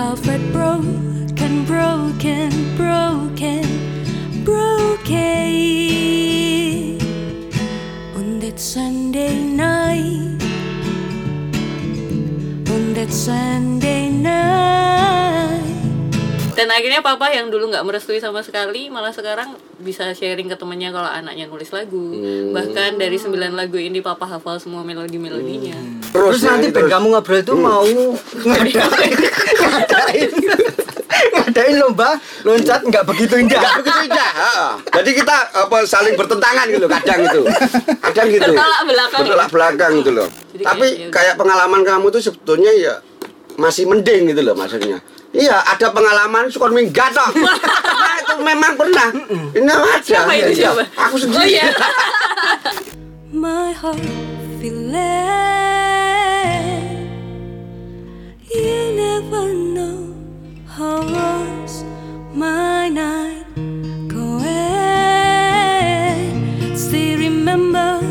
heart broken, broken, broken, broken. On that Sunday night, on that Sunday. Dan akhirnya papa yang dulu nggak merestui sama sekali malah sekarang bisa sharing ke temennya kalau anaknya nulis lagu. Bahkan dari sembilan lagu ini papa hafal semua melodi-melodinya. Terus, Terus nanti ya, band terus. kamu ngobrol itu mau ngadain ngadain ngadain lomba loncat nggak begitu indah. Nggak begitu indah. Jadi kita apa saling bertentangan gitu kadang itu. Kadang gitu. Bertolak belakang. Bertolak belakang gitu loh. Jadi Tapi kayak- ya kayak pengalaman kamu tuh sebetulnya ya masih mending gitu loh maksudnya. Iya, ada pengalaman suka minggat toh. Nah, itu memang pernah. Ini ada. Siapa itu, Iya. siapa? Aku Oh sendiri. iya. My heart feeling You never know how was my night going Still remember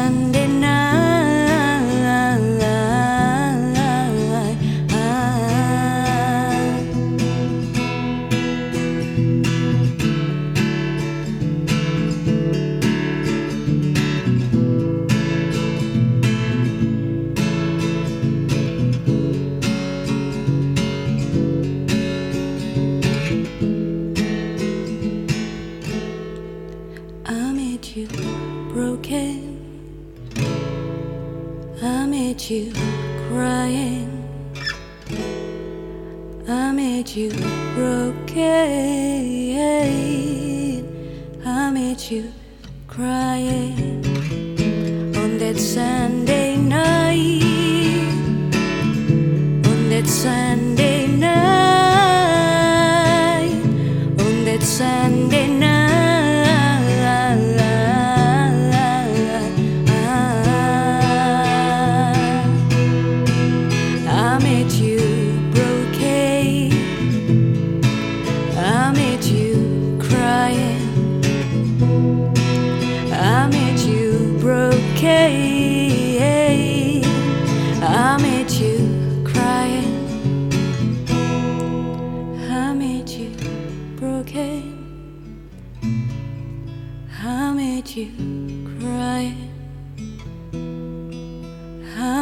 standing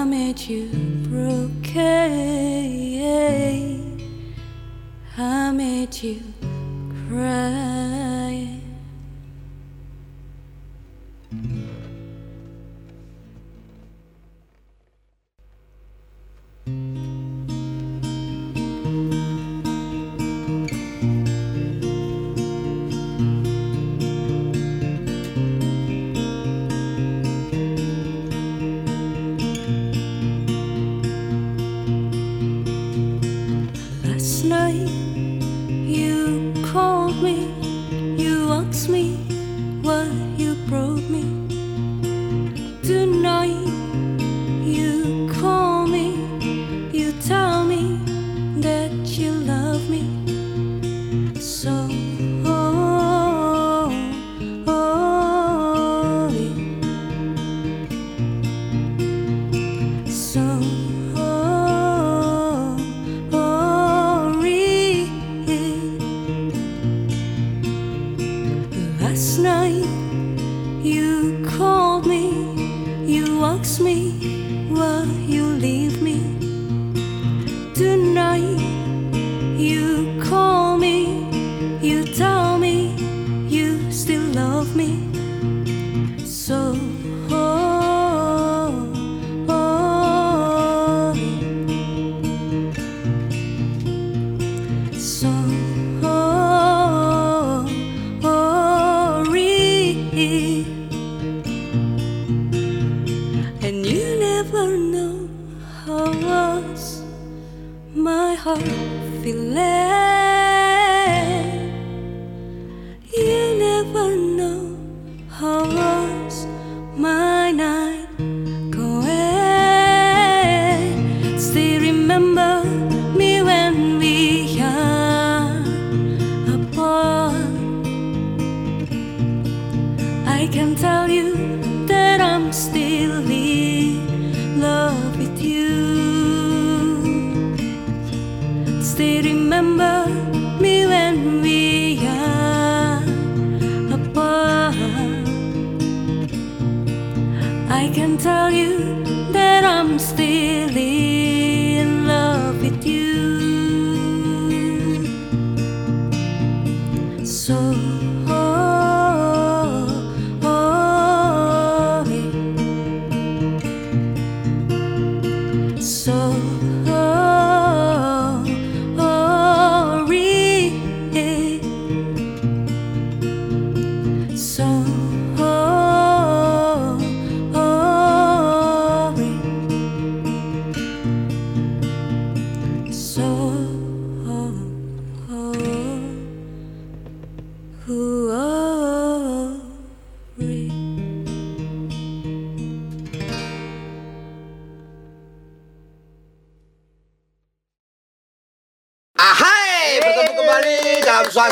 made you broken. I made you cry.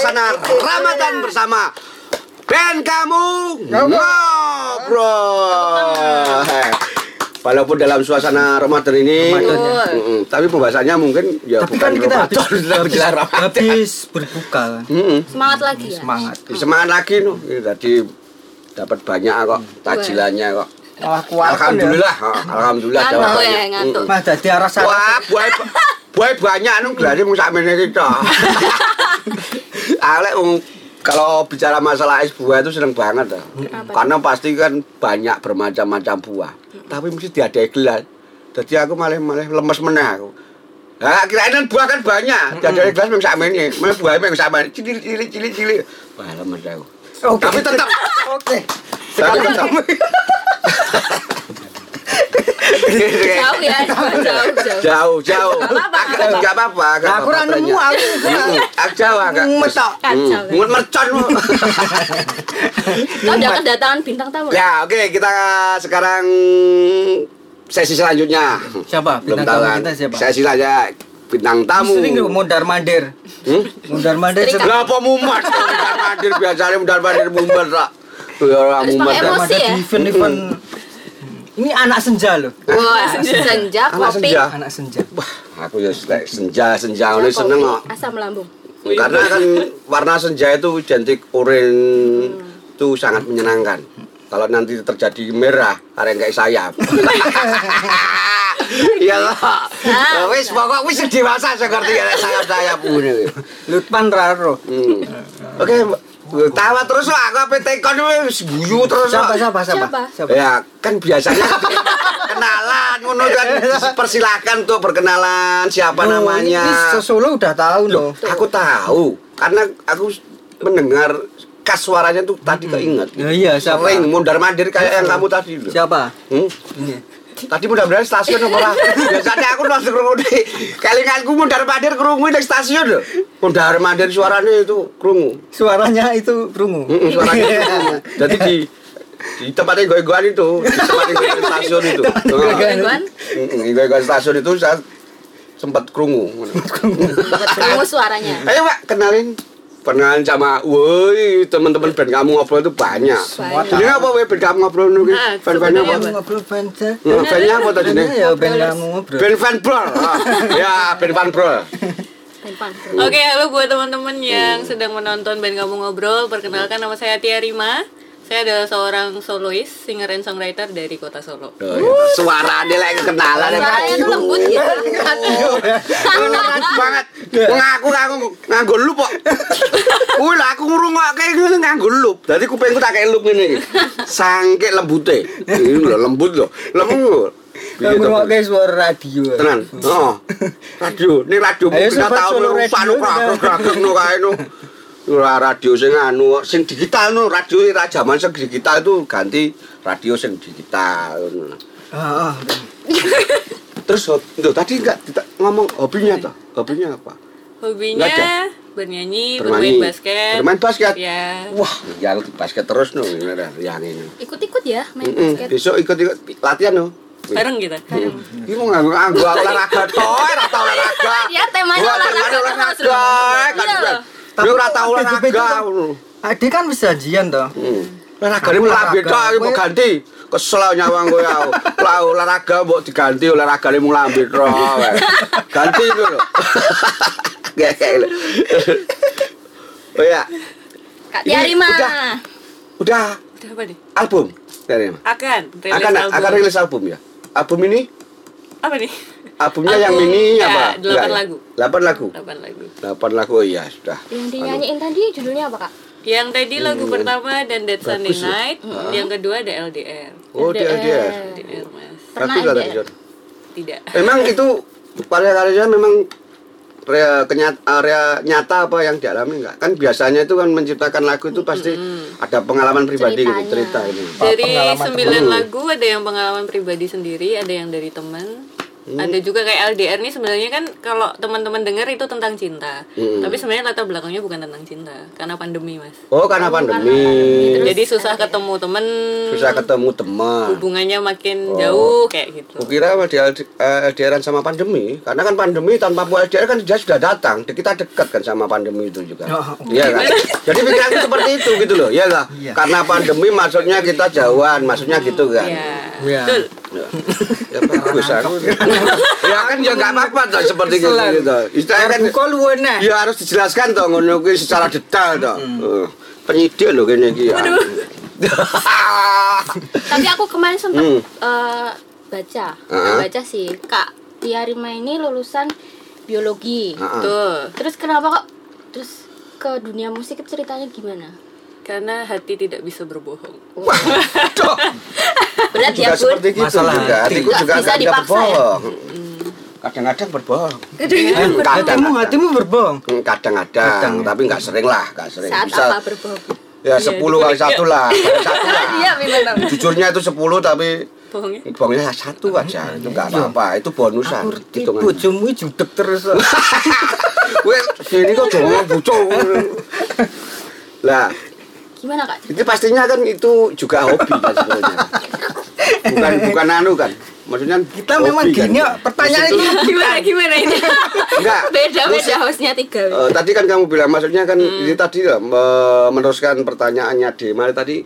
Suasana Ramadan bersama band kamu ngobrol. Walaupun dalam suasana Ramadan ini, ya. Tapi pembahasannya mungkin ya Tapi bukan kan kita habis, Ramadan, dalam habis, gelar Ramadan. habis berbuka kan. Semangat lagi ya. Semangat. Semangat lagi nuh. Tadi dapat banyak kok tajilannya kok. Malah kuat Alhamdulillah, alhamdulillah dapat ya, banyak. Mah dadi rasa Wah, buah buah banyak anu gelare mung sakmene kita. Alek um, kalau bicara masalah es buah itu seneng banget dah. Karena pasti kan banyak bermacam-macam buah. Tapi mesti diadai gelas. Jadi aku malah malah lemes meneh aku. Nah, kirain kan buah kan banyak. Diadai gelas mung sakmene. Malah buah mung sakmene. Cilik cilik. Wah, lemes aku. Oke. Tapi tetap Oke. tapi tetap. Jauh ya, jauh jauh. jauh jauh apa-apa, agak apa-apa. nggak apa-apa aku apa-apa nemu aku. Jauh agak kan? Mumet mercon. Kita udah kedatangan bintang tamu. ya oke kita sekarang sesi selanjutnya Siapa? belum Bintang tahu tamu kan kita siapa? sesi saja bintang tamu Sering lu mondar mandir. Hmm? Mondar mandir Sering, sering. lah apa mumet mundar mandir biasanya mundar mandir mumet lah orang Harus mumet pakai lah. emosi. Mondar ya? di event-event. Ini anak senja loh. Wah, senja, Anak kopi. senja. Anak senja. Wah, aku ya senja senja Ya, ini seneng kok Asam lambung. karena kan warna senja itu identik oranye itu sangat menyenangkan kalau nanti terjadi merah ada yang kayak sayap iya lah Ah. wis pokok wis dewasa saya ngerti ada sayap sayap ini Lutpan Raro. Hmm. oke tawa terus aku apa tekon wis guyu terus Siapa siapa siapa? Siapa? ya kan biasanya kenalan ngono kan persilakan untuk berkenalan siapa Oh, namanya Ini Solo udah tahu loh. Aku tahu karena aku mendengar khas suaranya tuh tadi keinget. Ya iya, siapa? Sering mundar mandir kayak yang kamu tadi loh. Siapa? Hmm? Tadi mudah-mudahan stasiun apa ora? Biasanya aku langsung krungu di kelinganku mundar mandir krungu di stasiun loh. Mundar mandir suaranya itu krungu. Suaranya itu rungu. Heeh, suaranya krungu. Jadi di di tempatnya goy-goyan itu, di tempat goy stasiun itu. Gangguan. Heeh, goy-goyan stasiun itu saya sempat krungu. Ketemu suaranya. Ayo Pak, kenalin Perkenalan sama, woi teman-teman band kamu ngobrol itu banyak. Semua Ini apa woi band kamu ngobrol nih? Ah, Fan-fannya apa? Ngobrol fans. Hmm, Bandnya apa tadi nih? Ya band kamu ngobrol. Band fan bro. Ah, Ya, band fan bro. Oke, halo buat teman-teman yang sedang menonton band kamu ngobrol. Perkenalkan nama saya Tia Rima. Saya adalah seorang solois, singer and songwriter dari kota Solo. Oh, iya. Suara dia lagi kenalan ya. Suaranya tuh lembut gitu. Lembut banget. Ngaku aku nganggo lup kok. Kuwi lah aku ngrungokke ngene nganggo lup. Dadi kupingku tak kei lup ngene iki. Sangke lembute. Ini lho lembut lho. Lembut. Ngrungokke suara radio. Tenan. Heeh. Radio, ini radio sobat tahun Solo Radio, sanu udah. kragek no kae no. Ora radio sing anu, sing digital no, radio era zaman sing digital itu ganti radio sing digital. ngono. Ah, ah. Terus tuh, tadi enggak kita- ngomong hobinya toh? Hobinya apa? Hobinya Nggak bernyanyi, Bermain. bermain basket. Bermain basket? Ya. Wah, yang basket terus no, ini ada yang ini. Ikut-ikut ya main Mm-mm, basket. Besok ikut-ikut latihan no. Bareng kita. Ini mau nganggo nganggo olahraga toh, ora tau olahraga. Ya, temanya olahraga olahraga. Dia ora tau Tapi olahraga. kan- Ade kan wis janjian toh. Olahraga ini Kamu mulai beda, ini mau Kowe- ganti. Kesel nyawang gue ya. Lah olahraga mau diganti olahraga ini mulai beda. Ganti itu loh. Kayak kayak gitu. Oh ya, Kak Tiari mah. udah. udah Udah apa nih? album dari? Akan rilis Akan album. akan rilis album ya. Album ini Apa nih? Albumnya yang Album, ini ya, apa? delapan lagu. Delapan lagu. 8 lagu. Delapan lagu oh iya sudah. Yang dinyanyiin tadi judulnya apa kak? Yang tadi lagu Hmm. pertama dan Dead Sunday ya. Night, yang kedua ada LDR. Oh dia dia. LDR Mas. Pernah LDR? Tidak. Memang itu karya-karyanya memang rea, kenyat, area nyata apa yang dialami enggak? Kan biasanya itu kan menciptakan lagu itu pasti ada pengalaman pribadi gitu, Ceritanya. cerita ini. Dari sembilan lagu ada yang pengalaman pribadi sendiri, ada yang dari teman, Hmm. ada juga kayak LDR nih sebenarnya kan kalau teman-teman dengar itu tentang cinta, Hmm. tapi sebenarnya latar belakangnya bukan tentang cinta, karena pandemi mas. Oh, karena pandemi. Terus Jadi susah ketemu temen, Susah ketemu teman. hubungannya Oh. makin jauh kayak gitu. Kukira dia eh, LDRan sama pandemi, karena kan pandemi tanpa Bu LDR kan dia sudah datang. Kita dekat kan sama pandemi itu juga. Oh. Iya kan? Jadi pikiranku seperti itu gitu loh, ya lah. Iya. Karena pandemi maksudnya kita jauhan, maksudnya gitu kan. Iya. Iya. Betul. Ya, ya bagus aku. ya kan ya nggak apa-apa toh seperti gitu Selain. gitu. Istilahnya kan ya harus dijelaskan toh ngono kuwi secara detail toh. Eh, penyidik loh kene iki. ya. Tapi aku kemarin sempat Hmm. eh, baca, Ah. baca sih Kak Tiarima ini lulusan biologi. Heeh. Betul. Terus kenapa kok terus ke dunia musik itu ceritanya gimana? Karena hati tidak bisa berbohong. Waduh, Berat ya juga bun. seperti gitu Masalah juga. hati. Hatiku juga bisa nggak dipaksa ya? berbohong. Kadang-kadang berbohong. Eh, Kadang-kadang. hatimu hatimu berbohong. Hmm, Kadang-kadang, Kadang. tapi nggak sering lah, nggak sering. Saat Bisa apa berbohong? ya 10 kali satu lah, satu lah. Iya, memang. Jujurnya itu 10 tapi Bohongnya. bohongnya satu aja, itu nggak apa-apa, itu bonusan. Aku ngerti hitungannya. bojomu judek terus. Weh, sini kok ngomong bucong. Lah, Gimana Kak? itu pastinya kan itu juga hobi kan sebenarnya. Bukan bukan anu kan. Maksudnya Kita hobi memang kan. gini, pertanyaan Terus itu- ini Gimana gimana ini? Enggak. Beda beda hostnya tiga. eh, tadi kan kamu bilang maksudnya kan ini tadi lah, me- meneruskan pertanyaannya Dema tadi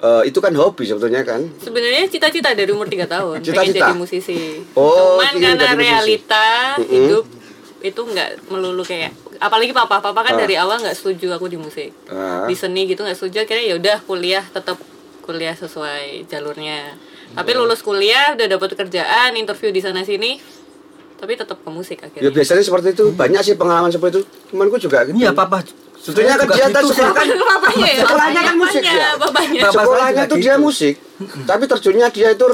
eh, itu kan hobi sebetulnya kan. Sebenarnya cita-cita dari umur 3 tahun pengen Cita-cita? jadi musisi. Oh, Cuman ingin karena jadi musisi. realita Mm-mm. hidup itu nggak melulu kayak apalagi papa papa kan Ah. dari awal nggak setuju aku di musik Ah. di seni gitu nggak setuju akhirnya ya udah kuliah tetap kuliah sesuai jalurnya tapi lulus kuliah udah dapat kerjaan interview di sana sini tapi tetap ke musik Ya akhirnya biasanya seperti itu, banyak sih pengalaman seperti itu. Temanku juga gitu. Iya papa. Sebetulnya kan dia gitu kan sekolah kan Bapaknya ya Sekolahnya kan musik ya? bapaknya Bapak saya sekolahnya tuh dia gitu. musik, tapi terjunnya dia itu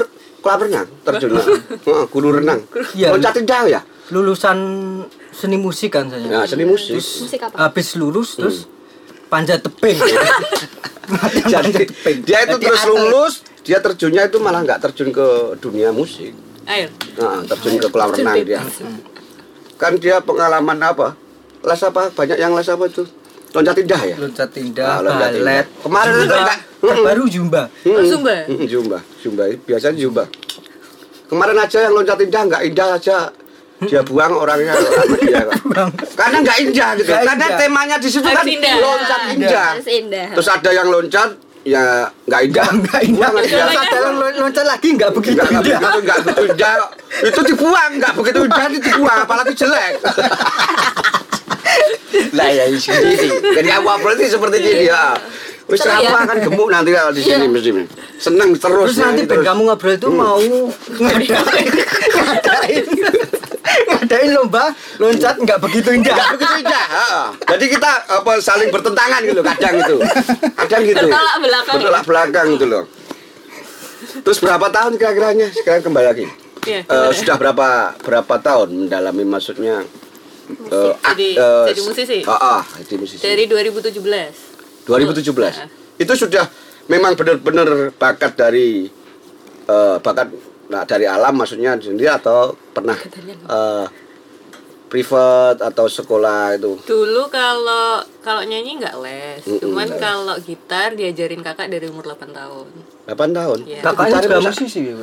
kolam renang, terjunnya. Heeh, guru renang. Iya. Loncatin jauh ya? Lulusan seni musik kan saya. Ya, seni musik. Musik apa? Habis lulus terus panjat tebing. Jadi dia itu Jadi terus lulus, dia terjunnya itu malah nggak terjun ke dunia musik. ayo Nah, terjun ke kolam renang dia. Kan dia pengalaman apa? Les apa? Banyak yang les apa itu? Loncat indah ya? Loncat Ah, indah, loncat indah. balet. Kemarin itu enggak. Terbaru Zumba. Oh, Zumba? Mm, Zumba, Zumba. Biasanya Zumba. Kemarin aja yang loncat indah nggak indah aja dia buang orangnya sama dia kok. karena nggak indah gitu Nggak karena indah. temanya di situ kan indah. loncat indah Harus indah. terus ada yang loncat ya nggak indah Enggak indah. Terus ada yang lon- loncat lagi enggak begitu Nggak nggak indah. begitu, nggak begitu indah. Itu dibuang, nggak begitu indah itu dibuang, apalagi jelek. lah ya ini. Jadi apa berarti seperti ini ya. Wis Seru ya? apa kan gemuk nanti kalau di sini mesti. Seneng terus. Terus nanti nyanyi ben kamu ngobrol itu mau ngadain ngadain ngadain lomba loncat nggak begitu indah. begitu indah. heeh. Jadi kita apa saling bertentangan gitu kadang itu. Kadang gitu. Bertolak belakang. Bertolak belakang gitu loh. Terus berapa tahun kira-kiranya sekarang kembali lagi? Iya, Eh, gimana? sudah berapa berapa tahun mendalami maksudnya eh, ak- Jadi- eh, jadi musisi? Ah, ah, jadi musisi. Dari 2017. 2017. Nah. Itu sudah memang benar-benar bakat dari eh, bakat nah, dari alam maksudnya sendiri atau pernah eh, privat atau sekolah itu? Dulu kalau kalau nyanyi nggak les, Mm-mm. cuman kalau gitar diajarin kakak dari umur 8 tahun. 8 tahun. Iya. Kakaknya juga musisi ya?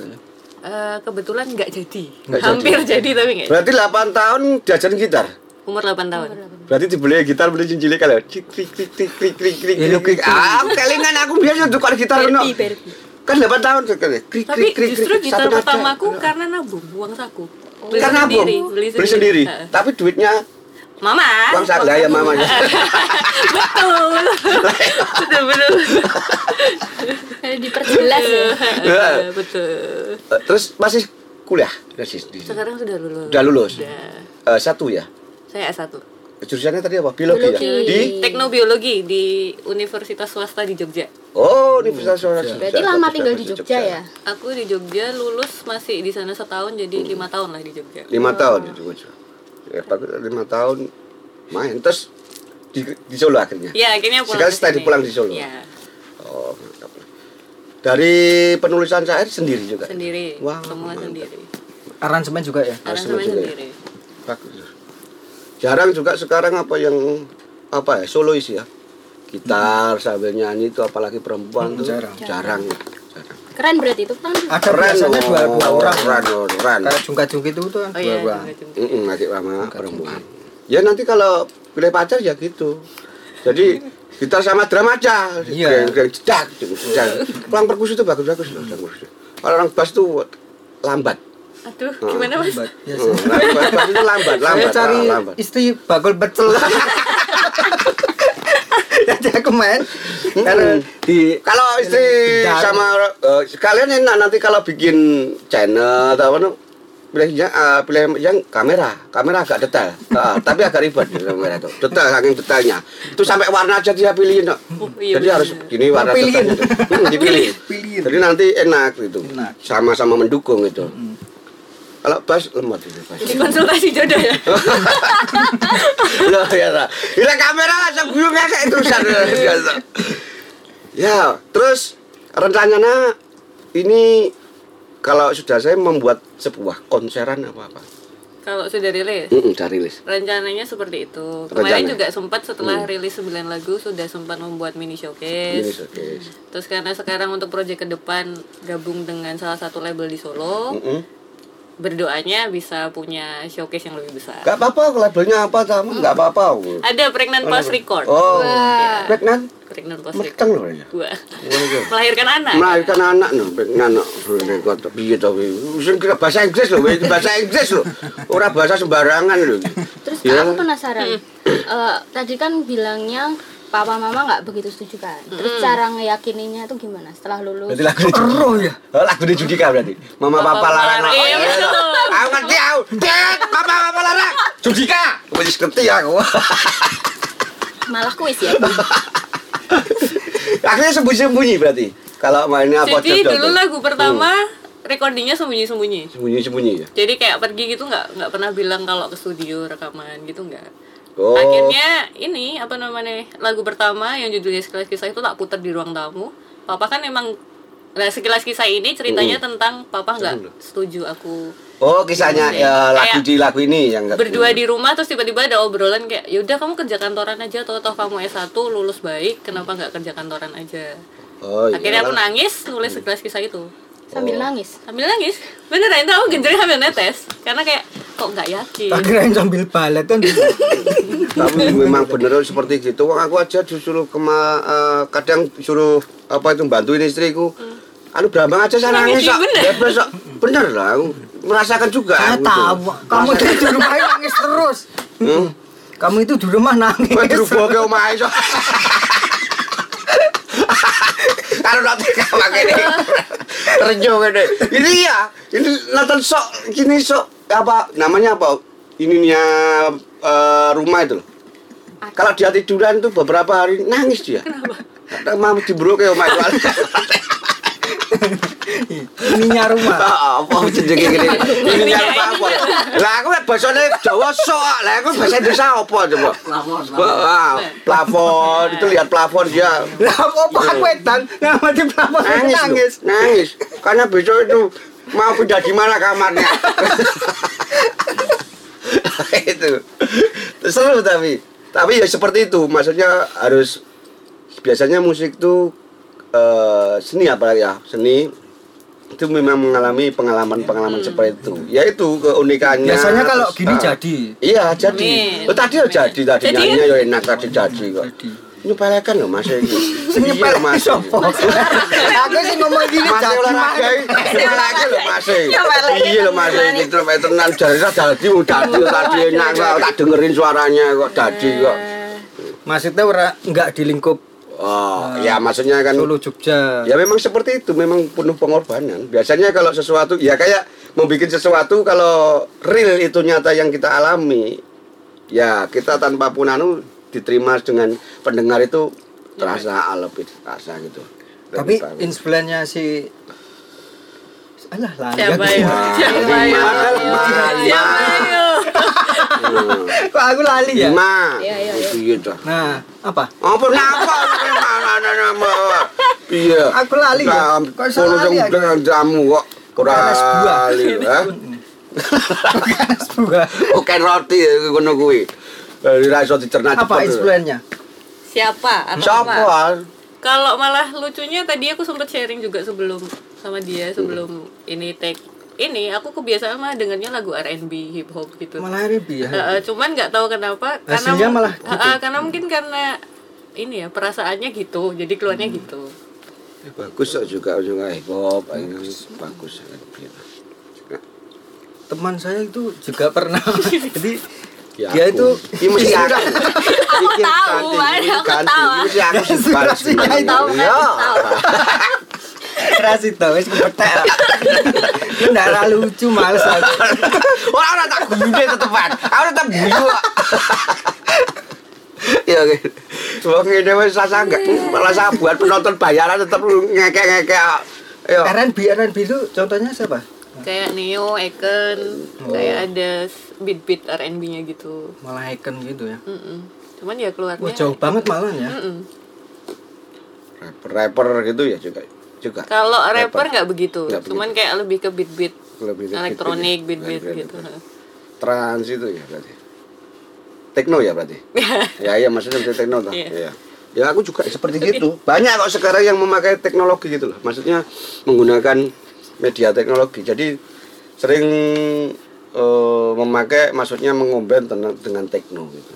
Eh, kebetulan nggak jadi, Nggak hampir jadi. jadi, tapi nggak. Berarti 8 tahun diajarin gitar. Umur 8 tahun. Berarti dibeli gitar beli cincin kalau krik krik krik krik krik krik krik Ya, lu krik. Ah, kelingan aku biasa tukar gitar no. Barbie. Kan 8 tahun sekali. Krik Tapi krik krik justru krik. gitar pertamaku karena nabung uang saku. Beli Karena sendiri, beli Beli sendiri. Heeh. Tapi duitnya Mama. uang saku ya mamanya. betul. betul betul. Diperjelas ya. Heeh, betul. Eh, Terus masih kuliah Sekarang sudah lulus. Udah lulus? Sudah. Eh, satu ya. Saya S1. Jurusannya tadi apa? Biologi, ya? Biologi. Di Teknobiologi di Universitas Swasta di Jogja. Oh, Universitas Suara Berarti lama tinggal di Jogja ya? Aku di Jogja lulus masih di sana setahun jadi lima tahun lah di Jogja. Lima tahun di Jogja. Ya, bagus, lima tahun main terus di, di Solo akhirnya. Ya akhirnya pulang. Sekali sini. pulang di Solo. Iya Oh, mantap. Dari penulisan syair sendiri juga. sendiri. Wah, semua mantap. sendiri. Aransemen juga ya. Aransemen juga ya? sendiri. Bagus. Jarang juga sekarang apa yang apa ya solois ya. Gitar sambil nyanyi itu apalagi perempuan Hmm, tuh jarang. jarang. jarang. Keren berarti itu kan. Ada biasanya dua dua oh, orang. Keren, oh, keren. Kayak jungkat jungkit itu tuh kan Oh dua iya. orang. juga. Mm laki sama perempuan. Ya nanti kalau pilih pacar ya gitu. Jadi kita sama drama aja. Iya. Geng jedak, jedak. Pulang perkusi itu bagus-bagus loh, bagus. Kalau orang bass tuh lambat. Aduh, gimana mas? Hebat. Ya, Hmm, lambat, bass itu lambat, Saya lambat, cari ah, lambat. istri bakul pecel. Jadi aku main karena di Kalau istri Dan- sama eh, sekalian enak nanti kalau bikin channel atau apa pilihnya eh, pilih yang kamera, kamera agak detail, Ah, tapi agak ribet di kamera itu, detail saking detailnya. Itu sampai warna aja dia pilihin. Dok. Oh, iya, Jadi bener. harus gini warna Pilihin. detailnya. Hmm, dipilih. Pilihin. Jadi nanti enak gitu, Enak. sama-sama mendukung itu. Kalau bass lemot itu bass. Jadi konsultasi jodoh ya. Loh ya lah. Bila kamera langsung guyungnya kayak terusan. ya, terus rencananya ini kalau sudah saya membuat sebuah konseran apa apa. Kalau sudah rilis. Mm udah rilis. Rencananya seperti itu. Rencana. Kemarin juga sempat setelah rilis 9 lagu sudah sempat membuat mini showcase. Ini oke. Terus karena sekarang untuk proyek ke depan gabung dengan salah satu label di Solo, Mm-mm. Berdoanya bisa punya showcase yang lebih besar. Gak apa-apa, labelnya apa sama nggak apa-apa. Ada Pregnant Past Record. Oh, Wah. pregnant, Pregnant Past Record. meteng loh ya. Gua Ngono melahirkan anak. Melahirkan anak no, pregnant no. Rekod piye to kuwi? Kira bahasa Inggris lho, wis bahasa Inggris lho. Ora bahasa sembarangan lho. Terus Ya. aku penasaran. Eh, tadi kan bilangnya papa mama nggak begitu setuju kan. Terus cara ngeyakininya tuh gimana setelah lulus? Berarti lagu Roh ya. Oh, lagu di Judika berarti. Mama Papa papa larang. larang. Iya, Iya. Aku ngerti aku. Det, papa papa larang. Judika. Wis ngerti aku. Malah kuis ya. Akhirnya sembunyi-sembunyi berarti. Kalau mainnya apa Jadi dulu lagu pertama recordingnya sembunyi-sembunyi. sembunyi-sembunyi ya. Jadi kayak pergi gitu nggak nggak pernah bilang kalau ke studio rekaman gitu nggak. Oh. Akhirnya ini apa namanya lagu pertama yang judulnya sekilas kisah itu tak putar di ruang tamu. Papa kan emang nah sekilas kisah ini ceritanya tentang papa nggak setuju aku. Oh, kisahnya ya lagu di lagu ini yang nggak- berdua di rumah terus tiba-tiba ada obrolan kayak yaudah kamu kerja kantoran aja atau toh kamu S1 lulus baik kenapa nggak kerja kantoran aja? Oh, iya. akhirnya aku nangis nulis sekilas kisah itu Sambil nangis. sambil nangis beneran itu aku genjreng sambil netes karena kayak kok nggak yakin Tak kirain sambil balet kan. Tapi memang bener seperti gitu. Wong aku aja disuruh kema eh, kadang suruh apa itu bantuin istriku. Anu berambang aja saya nangis Nangis, kok. bener. Bebas kok. Bener lah aku merasakan juga. Saya aku tuh. tahu. Kamu itu di rumah nangis terus. Hmm? Kamu itu di rumah nangis. Kowe dirubuhke omahe iso. Karo nanti kawan ini. Terjo gede. Ini ya, ini nonton sok gini sok apa namanya apa? Ininya eh, rumah itu loh. Kalau dia tiduran tuh beberapa hari nangis dia. Kenapa? Mau diburuk ya Om ininya rumah. Apa jenenge gini ini apa? Lah aku nek basane Jawa sok. Lah aku bahasa Indonesia apa coba? Plafon plafon. itu lihat plafon dia. Lah apa aku edan nama di nangis nangis nangis. Nangis. Karena besok itu mau pindah di mana kamarnya? Itu. Seru tapi. Tapi ya seperti itu. Maksudnya harus biasanya musik tuh eh, seni apa ya? Seni. Itu memang mengalami pengalaman-pengalaman seperti itu. Yaitu keunikannya biasanya kalau terus, gini ah, jadi. Iya jadi. Amin. oh, tadi ya jadi. Tadi Jadi? nyanyinya ya enak tadi jadi. kok. Jadi. nyepelekan loh mas ini. Sing nyepel mas. sopo aku sih ngomong gini Mas jadi olahraga olahraga. Lho Mas. Iya lho Mas iki tenan. Jare dadi wong dadi tadi enak kok tak dengerin suaranya kok dadi kok. maksudnya ora enggak di lingkup Oh, ya maksudnya kan Solo Jogja ya memang seperti itu, memang penuh pengorbanan. Biasanya kalau sesuatu ya kayak mau bikin sesuatu kalau real itu nyata yang kita alami, ya kita tanpa pun anu diterima dengan pendengar itu terasa lebih terasa gitu. tapi influennya si alah lah Siapa ya? Wah, Siapa ya? lima, lima, Siapa ya? Kok aku lali ya Lima. Iya, iya, iya. Gitu. nah apa Apa napa mana nama? Iya. Aku lali ya. Kok Kok iso lali ya? jamu kok. Buah. Lali, ha? Panas buah. Oke roti ngono kuwi. Eh, Ora iso dicerna apa influennya Siapa? Siapa? Kalau malah lucunya tadi aku sempet sharing juga sebelum sama dia sebelum ini take ini aku kebiasaan mah dengernya lagu R&B hip hop gitu. malah ribi ya Heeh, cuman nggak tahu kenapa Hasilnya mu- malah gitu. Heeh, karena mungkin karena ini ya perasaannya gitu jadi keluarnya Hmm. gitu Eh, Bagus kok juga juga hip hop, bagus. bagus. teman saya itu juga pernah jadi Ya, dia aku. itu Ini mesti aku. Tahu, ganti, Mas, ini aku tahu. Mesti aku sih. Tahu, Iya. tahu. keras itu wis kepetek itu ndak ra lucu males aku Ora ora tak gune tetepan. Aku tetep guyu. kok. Ya oke. Wong ngene wis rasa enggak rasa buat penonton bayaran tetep ngekek-ngekek. Yo. R&B R&B itu contohnya siapa kayak Neo, Eken, Oh. kayak ada beat-beat R&B-nya gitu. malah icon gitu ya Mm-mm. Cuman ya keluarnya wah jauh banget malah ya Mm-mm. Rapper gitu ya juga. Juga. Kalau rapper nggak begitu, Nggak cuman kayak lebih ke beat-beat elektronik, beat-beat ya. gitu. Trans itu ya berarti. Tekno ya berarti. ya iya maksudnya berarti tekno toh. Iya. Iya. Ya aku juga seperti gitu. Banyak kok sekarang yang memakai teknologi gitu loh. Maksudnya menggunakan media teknologi. Jadi sering eh, memakai maksudnya mengomben dengan, dengan tekno gitu.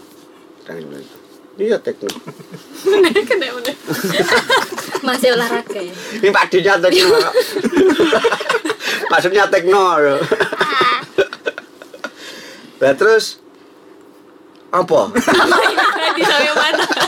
Seperti itu. Iya tekno. Bener. Masih olahraga ya. Ini padinya tekno. maksudnya tekno. Nah terus apa?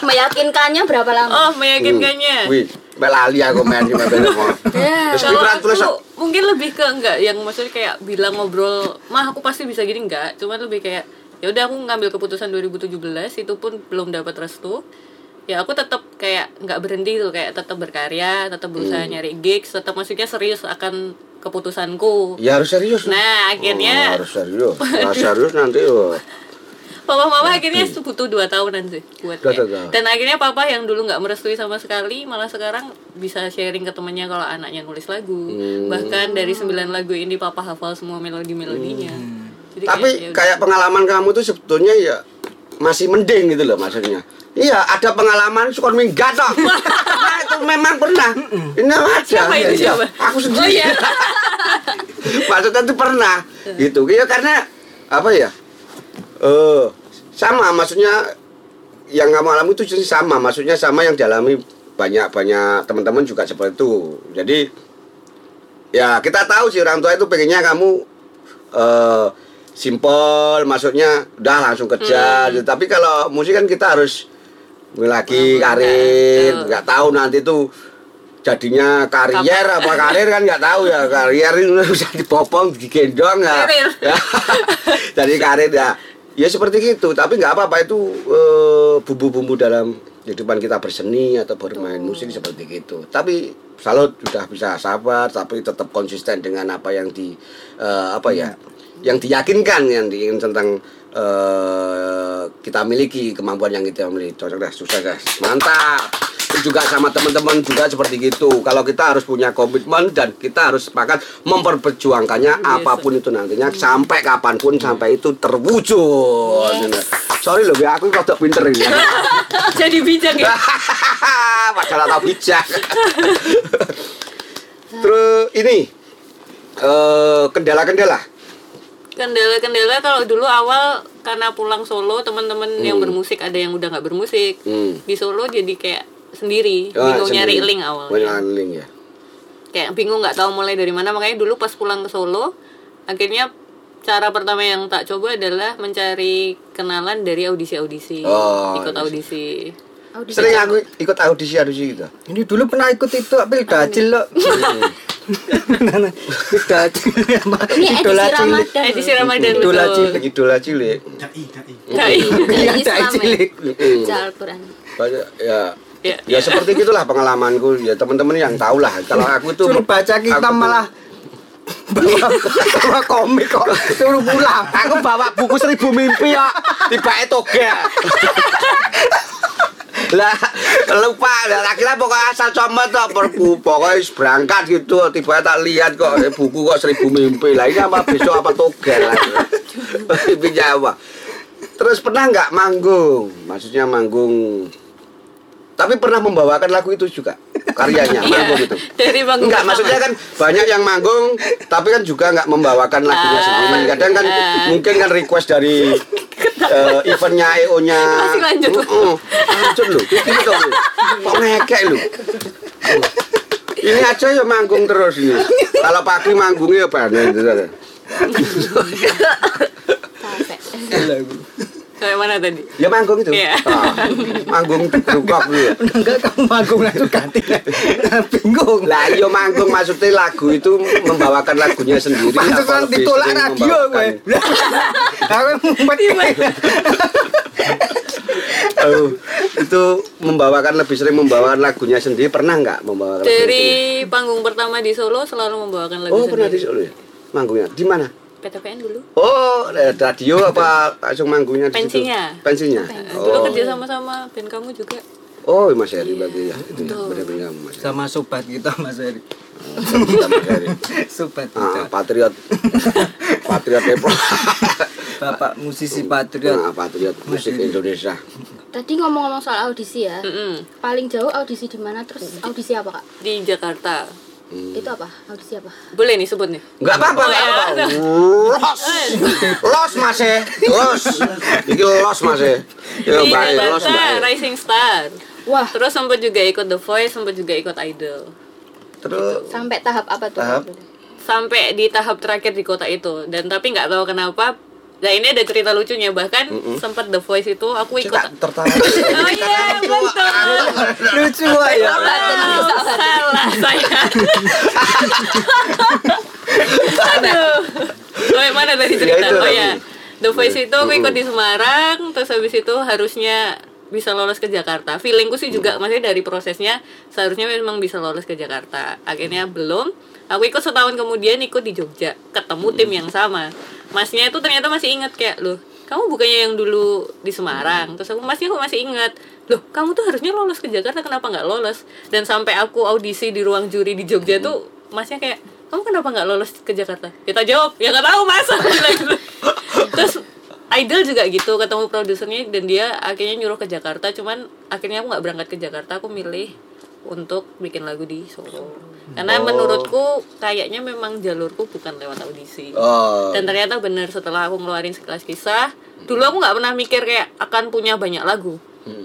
Meyakinkannya berapa lama? Oh, meyakinkannya. Wih, melali aku main di mobil. Ya. Terus pikiran tulis mungkin lebih ke enggak yang maksudnya kayak bilang ngobrol, mah aku pasti bisa gini enggak, cuman lebih kayak ya udah aku ngambil keputusan 2017 itu pun belum dapat restu. Ya aku tetap kayak nggak berhenti tuh kayak tetap berkarya, tetap berusaha Hmm. nyari gigs, tetap maksudnya serius akan keputusanku. Ya harus serius. Nah, akhirnya- Oh, harus serius. Nah, serius nanti oh. Papa mama akhirnya butuh dua tahunan sih buat Dua tahun. Dan akhirnya papa yang dulu nggak merestui sama sekali malah sekarang bisa sharing ke temennya kalau anaknya nulis lagu. Hmm. Bahkan dari sembilan lagu ini papa hafal semua melodi-melodinya. Jadi Tapi kayak, ya kayak pengalaman kamu tuh sebetulnya ya masih mending gitu loh maksudnya. Iya, ada pengalaman suka minggat toh. Nah, itu memang pernah. Ini ada. Siapa itu, Iya, siapa? Aku sendiri. Oh, iya. Maksudnya itu pernah. Gitu. Ya karena apa ya? Eh sama maksudnya yang kamu alami itu jenis sama, maksudnya sama yang dialami banyak-banyak teman-teman juga seperti itu. Jadi ya kita tahu sih orang tua itu pengennya kamu eh simple, maksudnya udah langsung kerja. gitu. Tapi kalau musik kan kita harus lagi Memulai, karir, nggak tahu nanti tuh jadinya karier apa karir kan nggak tahu ya karier itu bisa dipopong digendong ya, ya. jadi karir ya ya seperti gitu. Tapi nggak apa-apa. Itu eh, bumbu-bumbu dalam kehidupan kita berseni atau bermain musik seperti gitu. Tapi salut sudah bisa sabar tapi tetap konsisten dengan apa yang di eh, apa ya yang diyakinkan yang di tentang eh, kita miliki kemampuan yang kita miliki. Cocok dah sukses dah. Mantap! Itu juga sama teman-teman juga seperti gitu. Kalau kita harus punya komitmen dan kita harus sepakat memperjuangkannya apa pun itu nantinya sampai kapan pun sampai itu terwujud. Sorry loh ya aku kok pinter ini. Jadi bijak ya. masalah tahu bijak. Terus ini eh, kendala-kendala. Kendala-kendala kalau dulu awal karena pulang Solo teman-teman yang bermusik ada yang udah nggak bermusik. Hmm. Di Solo jadi kayak sendiri, Oh, bingung nyari sendiri. link Oh, awalnya. nyari link ya Kayak bingung nggak tahu mulai dari mana makanya dulu pas pulang ke Solo akhirnya cara pertama yang tak coba adalah mencari kenalan dari audisi-audisi. Oh, ikut audisi. audisi. Audisi sering apa? aku ikut audisi audisi gitu Ini dulu pernah ikut itu apel dacil lo. dacil Ini edisi Idola cilik. Ramadan. Edisi Ramadan Idola cilik. idola cilik Dai, dai. Dai. Iya, Islam dai ya. cilik. Baca Al-Quran. banyak ya Ya. ya seperti gitulah pengalamanku. Ya teman-teman yang tahu lah kalau aku tuh Suruh baca aku kita tuh- malah. Bawa, bawa komik kok. Suruh pulang. aku bawa buku seribu mimpi ya tiba toge lah lupa. Lah akhirnya pokoknya asal comot tok perbu pokoknya wis berangkat gitu. Tiba tak lihat kok eh, buku kok seribu mimpi. Lah ini apa besok apa toge lah. Mimpi Jawa. Terus pernah nggak manggung? Maksudnya manggung tapi pernah membawakan lagu itu juga karyanya manggung itu Dari panggung Enggak, maksudnya kan banyak yang manggung tapi kan juga nggak membawakan lagunya Ah, sendiri. Kadang kan ah. mungkin kan request dari eh, eventnya EO-nya. Masih lanjut. Lanjut. Iki to. lho. Kok ngekek. Ini aja ya manggung terus ini. Kalau pagi manggungnya ya banyak Kayak mana tadi? Ya manggung itu. Iya. Ah, manggung di Krukok gitu. Enggak kamu manggung langsung ganti. Bingung. Lah iya manggung maksudnya lagu itu membawakan lagunya sendiri apa kan ditolak radio gue. Aku ngumpet. Oh, itu membawakan lebih sering membawakan lagunya sendiri pernah nggak membawakan lagunya Dari sendiri? panggung pertama di Solo selalu membawakan lagu oh pernah di sendiri. Solo ya manggungnya di mana PTPN dulu. oh radio apa langsung manggungnya di situ? Pensinya. pensinya Dulu oh kerja sama-sama band kamu juga. oh Mas Heri berarti ya itu ya benar-benar Mas Heri Sama sobat kita Mas Heri. Kita Sobat ah, kita. patriot patriot Depok Bapak musisi patriot. nah, patriot musik Indonesia Tadi ngomong-ngomong soal audisi ya. Mm-mm. Paling jauh audisi di mana? Terus audisi apa kak? Di Jakarta. Itu apa? Audisi apa? Boleh nih sebut nih. Enggak apa-apa, Oh, enggak ya. apa-apa. Los. Los Mas e. Los. Iki los Mas e. Ya, Di Mbak e, los Jakarta Mbak e. Rising Star. Wah, Terus sempat juga ikut The Voice, sempat juga ikut Idol. Terus sampai tahap apa tuh? Tahap? Sampai di tahap terakhir di kota itu. Dan tapi nggak tahu kenapa. Nah ini ada cerita lucunya bahkan sempat The Voice itu aku ikut. Tertawa. Oh iya betul. Lucu ya. Oh, salah saya. Aduh. Oh, mana tadi cerita? Ya, itu oh ya. The Voice itu aku ikut di Semarang, terus habis itu harusnya bisa lolos ke Jakarta. Feelingku sih juga maksudnya dari prosesnya seharusnya memang bisa lolos ke Jakarta. Akhirnya belum. Aku ikut setahun kemudian ikut di Jogja, ketemu tim yang sama. Masnya itu ternyata masih ingat kayak loh, kamu bukannya yang dulu di Semarang? Terus aku masnya aku masih ingat? Loh kamu tuh harusnya lolos ke Jakarta kenapa nggak lolos? Dan sampai aku audisi di ruang juri di Jogja tuh masnya kayak kamu kenapa nggak lolos ke Jakarta? Kita jawab ya nggak tahu mas. Gitu. terus Idol juga gitu ketemu produsernya dan dia akhirnya nyuruh ke Jakarta. Cuman akhirnya aku nggak berangkat ke Jakarta aku milih untuk bikin lagu di Solo karena Oh. menurutku kayaknya memang jalurku bukan lewat audisi. Oh. dan ternyata bener setelah aku ngeluarin sekelas kisah dulu aku nggak pernah mikir kayak akan punya banyak lagu.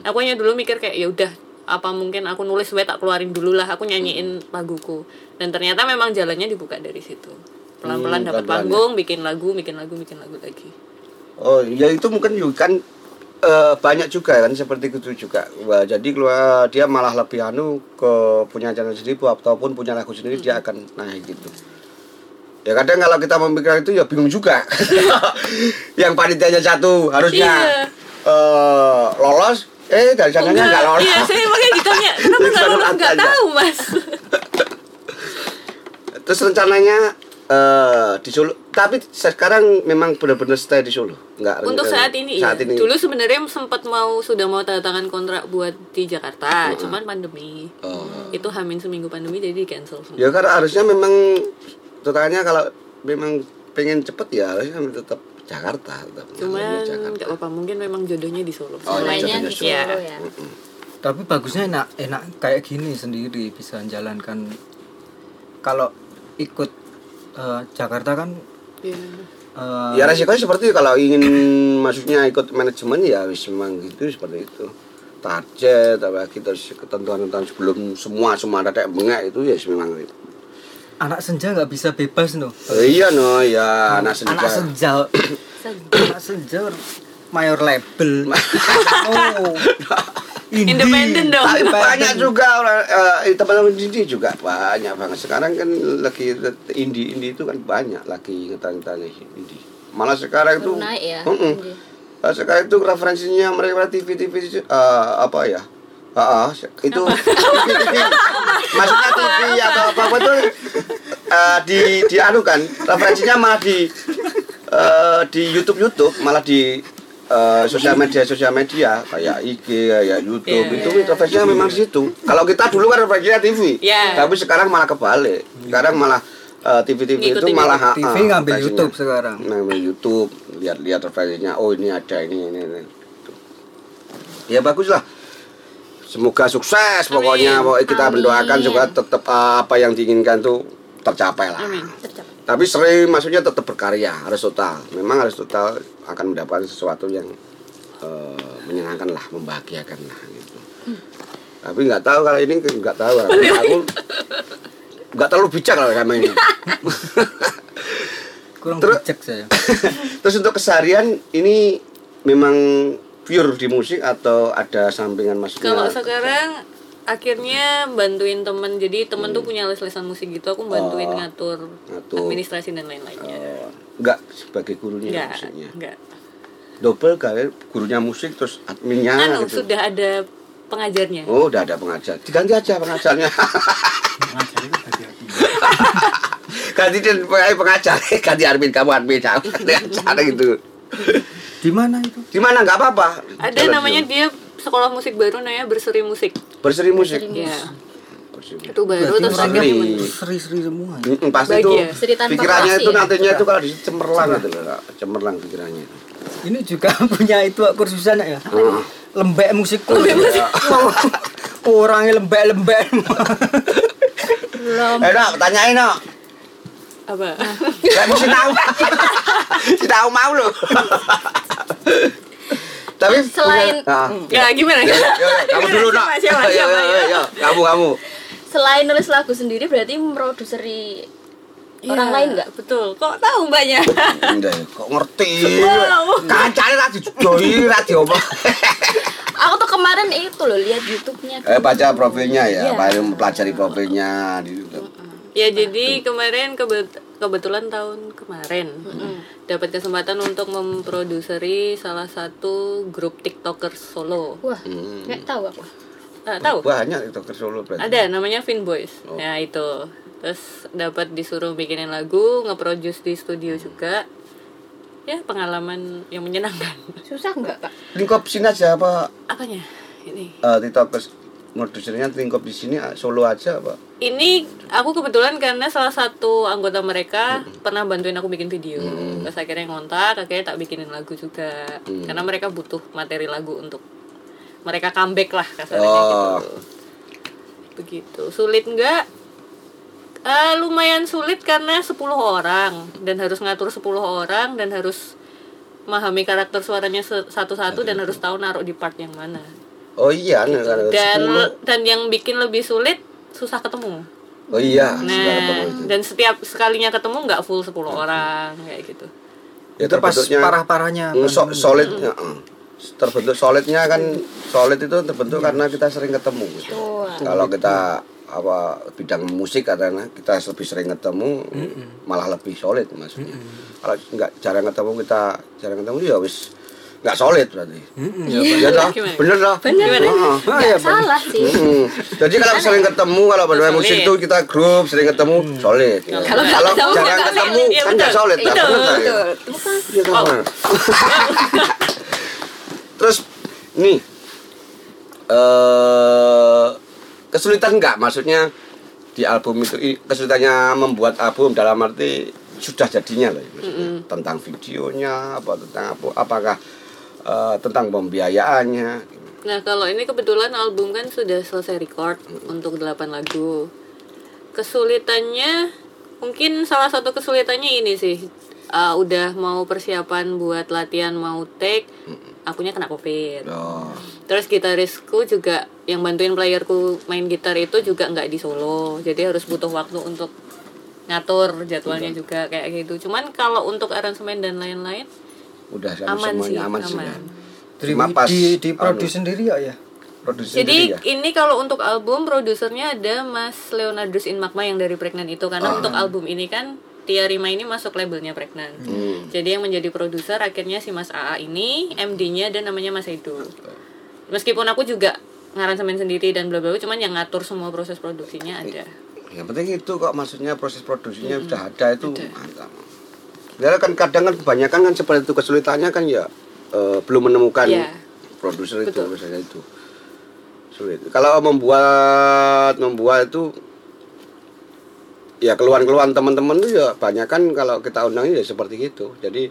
Aku hanya dulu mikir kayak ya udah apa mungkin aku nulis wae tak keluarin dulu lah aku nyanyiin laguku. Dan ternyata memang jalannya dibuka dari situ. Pelan-pelan Hmm, dapat ya. panggung bikin lagu bikin lagu bikin lagu lagi. Oh, ya itu mungkin juga kan eh, banyak juga kan seperti itu juga. Wah, jadi keluar dia malah lebih anu ke punya channel sendiri ataupun punya lagu sendiri dia akan naik gitu. Ya kadang kalau kita memikirkan itu ya bingung juga. Yang panitianya satu harusnya Iya. eh, lolos, eh dari sananya nggak lolos. Iya, saya makanya ditanya, kenapa nggak lolos? Nggak tahu, Mas. Terus rencananya eh di Solo, tapi sekarang memang benar-benar stay di Solo, nggak? Untuk saat ini, saat iya. ini. Dulu sebenarnya sempat mau sudah mau tanda tangan kontrak buat di Jakarta, cuman pandemi. Oh. Itu hamin seminggu pandemi jadi di cancel semua. Ya karena harusnya memang totalnya kalau memang pengen cepet ya harusnya tetap Jakarta tetap Cuman nggak apa-apa, mungkin memang jodohnya di Solo. Oh, iya, Mainnya di Solo. ya. Tapi bagusnya enak, enak kayak gini sendiri bisa menjalankan. Kalau ikut eh, Jakarta kan eh, Ya resikonya seperti itu, kalau ingin maksudnya ikut manajemen ya wis memang gitu seperti itu. Target apalagi terus ketentuan-ketentuan sebelum semua semua ada kayak bengak itu ya memang anak senja nggak bisa bebas no. Eh, iya no ya anak senja. Anak senja, anak senja mayor label. oh. Independen dong. Tapi banyak juga orang eh, teman-teman indie juga banyak banget. Sekarang kan lagi indie indie itu kan banyak lagi ngetan-ngetan indie. Malah sekarang itu naik ya, indie. Eh, sekarang itu referensinya mereka TV TV eh, apa ya? Ah, ah, itu TV, TV, maksudnya TV atau apa apa itu eh, di di anu kan referensinya malah di eh, di YouTube YouTube malah di eh, sosial media sosial media kayak IG kayak YouTube Iya. itu referensinya memang di situ. Kalau kita dulu kan referensinya TV, Iya. tapi sekarang malah kebalik. Sekarang malah eh, TV-TV itu Ngikutin malah ah, TV ah, ngambil. YouTube sekarang. ngambil YouTube lihat-lihat referensinya oh ini ada ini ini, ini. ya bagus lah semoga sukses pokoknya Amin. pokoknya kita Amin. mendoakan juga tetap uh, apa yang diinginkan tuh tercapai lah Amin. Tercapai. Tapi sering maksudnya tetap berkarya harus total. Memang harus total akan mendapatkan sesuatu yang uh, menyenangkan lah membahagiakan lah gitu. Tapi nggak tahu kalau ini nggak tahu. Aku nggak terlalu bijak lah sama ini. Kurang Terus- bijak saya. Terus untuk keseharian ini memang pure di musik atau ada sampingan maksudnya? Kalau sekarang akhirnya bantuin temen jadi temen tuh punya les-lesan musik gitu aku bantuin Hmm. Oh, ngatur, ngatur. administrasi dan lain-lainnya Oh, enggak sebagai gurunya enggak maksudnya. enggak Double kali gurunya musik terus adminnya anu gitu. sudah ada pengajarnya Oh, udah ada pengajar. Diganti aja pengajarnya. ganti dan pengajar, ganti admin kamu admin kamu, cara gitu. Di mana itu? Di mana nggak apa-apa. ada Jalan namanya dia sekolah musik baru namanya berseri musik berseri musik. ya Berseri musik. itu baru terus akhirnya ini- Seri-seri semua. ya? Pasti itu ya? Seri pikirannya itu ya? nantinya itu kalau di cemerlang gitu loh cemerlang pikirannya Ini juga punya itu kursusan ya. Lembek musikku. Oh, Orangnya lembek-lembek. Belum. eh nak tanyain nak apa saya mesti tahu si tahu mau loh tapi Selain- punya- ah. ya gimana? Ya, ya, ya, kamu dulu nak? Siapa siapa, Ya, siapa, ya, ya, ya. kamu kamu. Selain nulis lagu sendiri berarti memproduksi orang Iya, lain nggak? betul. Kok tahu mbaknya? Enggak ya, kok ngerti? Kancane ra dijoi ra diomong. Aku tuh kemarin itu loh lihat YouTube-nya. eh baca profilnya ya paling mempelajari profilnya di YouTube. Ya jadi kemarin kebet- kebetulan tahun kemarin dapat kesempatan untuk memproduseri salah satu grup TikToker solo. Wah, Hmm. nggak tahu aku. Ah, tahu? banyak itu ke Solo berarti Ada namanya Fin Boys. Oh. Ya itu. Terus dapat disuruh bikinin lagu, nge-produce di studio juga. Ya pengalaman yang menyenangkan. Susah nggak kak? lingkup sini aja apa Apanya? Ini. eh tiktokers produsernya lingkup di sini Solo aja apa Ini aku kebetulan karena salah satu anggota mereka pernah bantuin aku bikin video. Terus akhirnya ngontak, akhirnya tak bikinin lagu juga. Karena mereka butuh materi lagu untuk mereka comeback lah kasarnya Oh. gitu. Begitu. Sulit enggak? Eh, lumayan sulit karena 10 orang dan harus ngatur 10 orang dan harus memahami karakter suaranya satu-satu dan harus tahu naruh di part yang mana. oh iya ada Dan 10. dan yang bikin lebih sulit susah ketemu. oh iya segala Nah, dan setiap sekalinya ketemu nggak full 10 orang kayak gitu. ya itu pas terbentuknya parah-parahnya. mm, so- pandemi. solid ya, mm. terbentuk solidnya kan solid itu terbentuk karena kita sering ketemu gitu. Betul. kalau kita apa bidang musik karena kita lebih sering ketemu malah lebih solid maksudnya kalau nggak jarang ketemu kita jarang ketemu ya wis nggak solid berarti ya toh Gimana? bener toh Bener. Heeh. Nggak salah sih. Hmm. Jadi kalau sering ketemu kalau bermain Solid. musik itu kita grup sering ketemu solid. Kalau nggak Kalau ketemu, jarang nggak ketemu solid. Iya, kan nggak betul. solid. Itu, Betul, betul. betul. Iya, sama. Terus nih eh kesulitan nggak maksudnya di album itu kesulitannya membuat album dalam arti sudah jadinya loh maksudnya. tentang videonya apa tentang apa apakah eh, tentang pembiayaannya. Nah kalau ini kebetulan album kan sudah selesai record untuk 8 lagu. Kesulitannya mungkin salah satu kesulitannya ini sih. Uh, Udah mau persiapan buat latihan mau take Akunya kena covid. Oh. Terus gitarisku juga yang bantuin playerku main gitar itu juga nggak di Solo. Jadi harus butuh waktu untuk ngatur jadwalnya juga kayak gitu. Cuman kalau untuk aransemen dan lain-lain udah kan Aman semuanya sih, aman, sih aman. Di, Cuma pas, di, di anu, produce sendiri ya ya. produksi Jadi sendiri ya? ini kalau untuk album produsernya ada Mas Leonardus In Magma yang dari Pregnant itu karena Ah. untuk album ini kan Tia Rima ini masuk labelnya Pregnant. Hmm. Jadi yang menjadi produser akhirnya si Mas AA ini, MD-nya dan namanya Mas Edo. Meskipun aku juga ngaransemen sendiri dan bla bla bla, cuman yang ngatur semua proses produksinya ada. Yang penting itu kok maksudnya proses produksinya sudah ada itu mantap. Ya kan kadang kan kebanyakan kan seperti itu kesulitannya kan ya eh, belum menemukan Iya. produser itu misalnya itu sulit. Kalau membuat membuat itu ya keluhan-keluhan teman-teman itu ya banyak kan kalau kita undangnya ya seperti itu. Jadi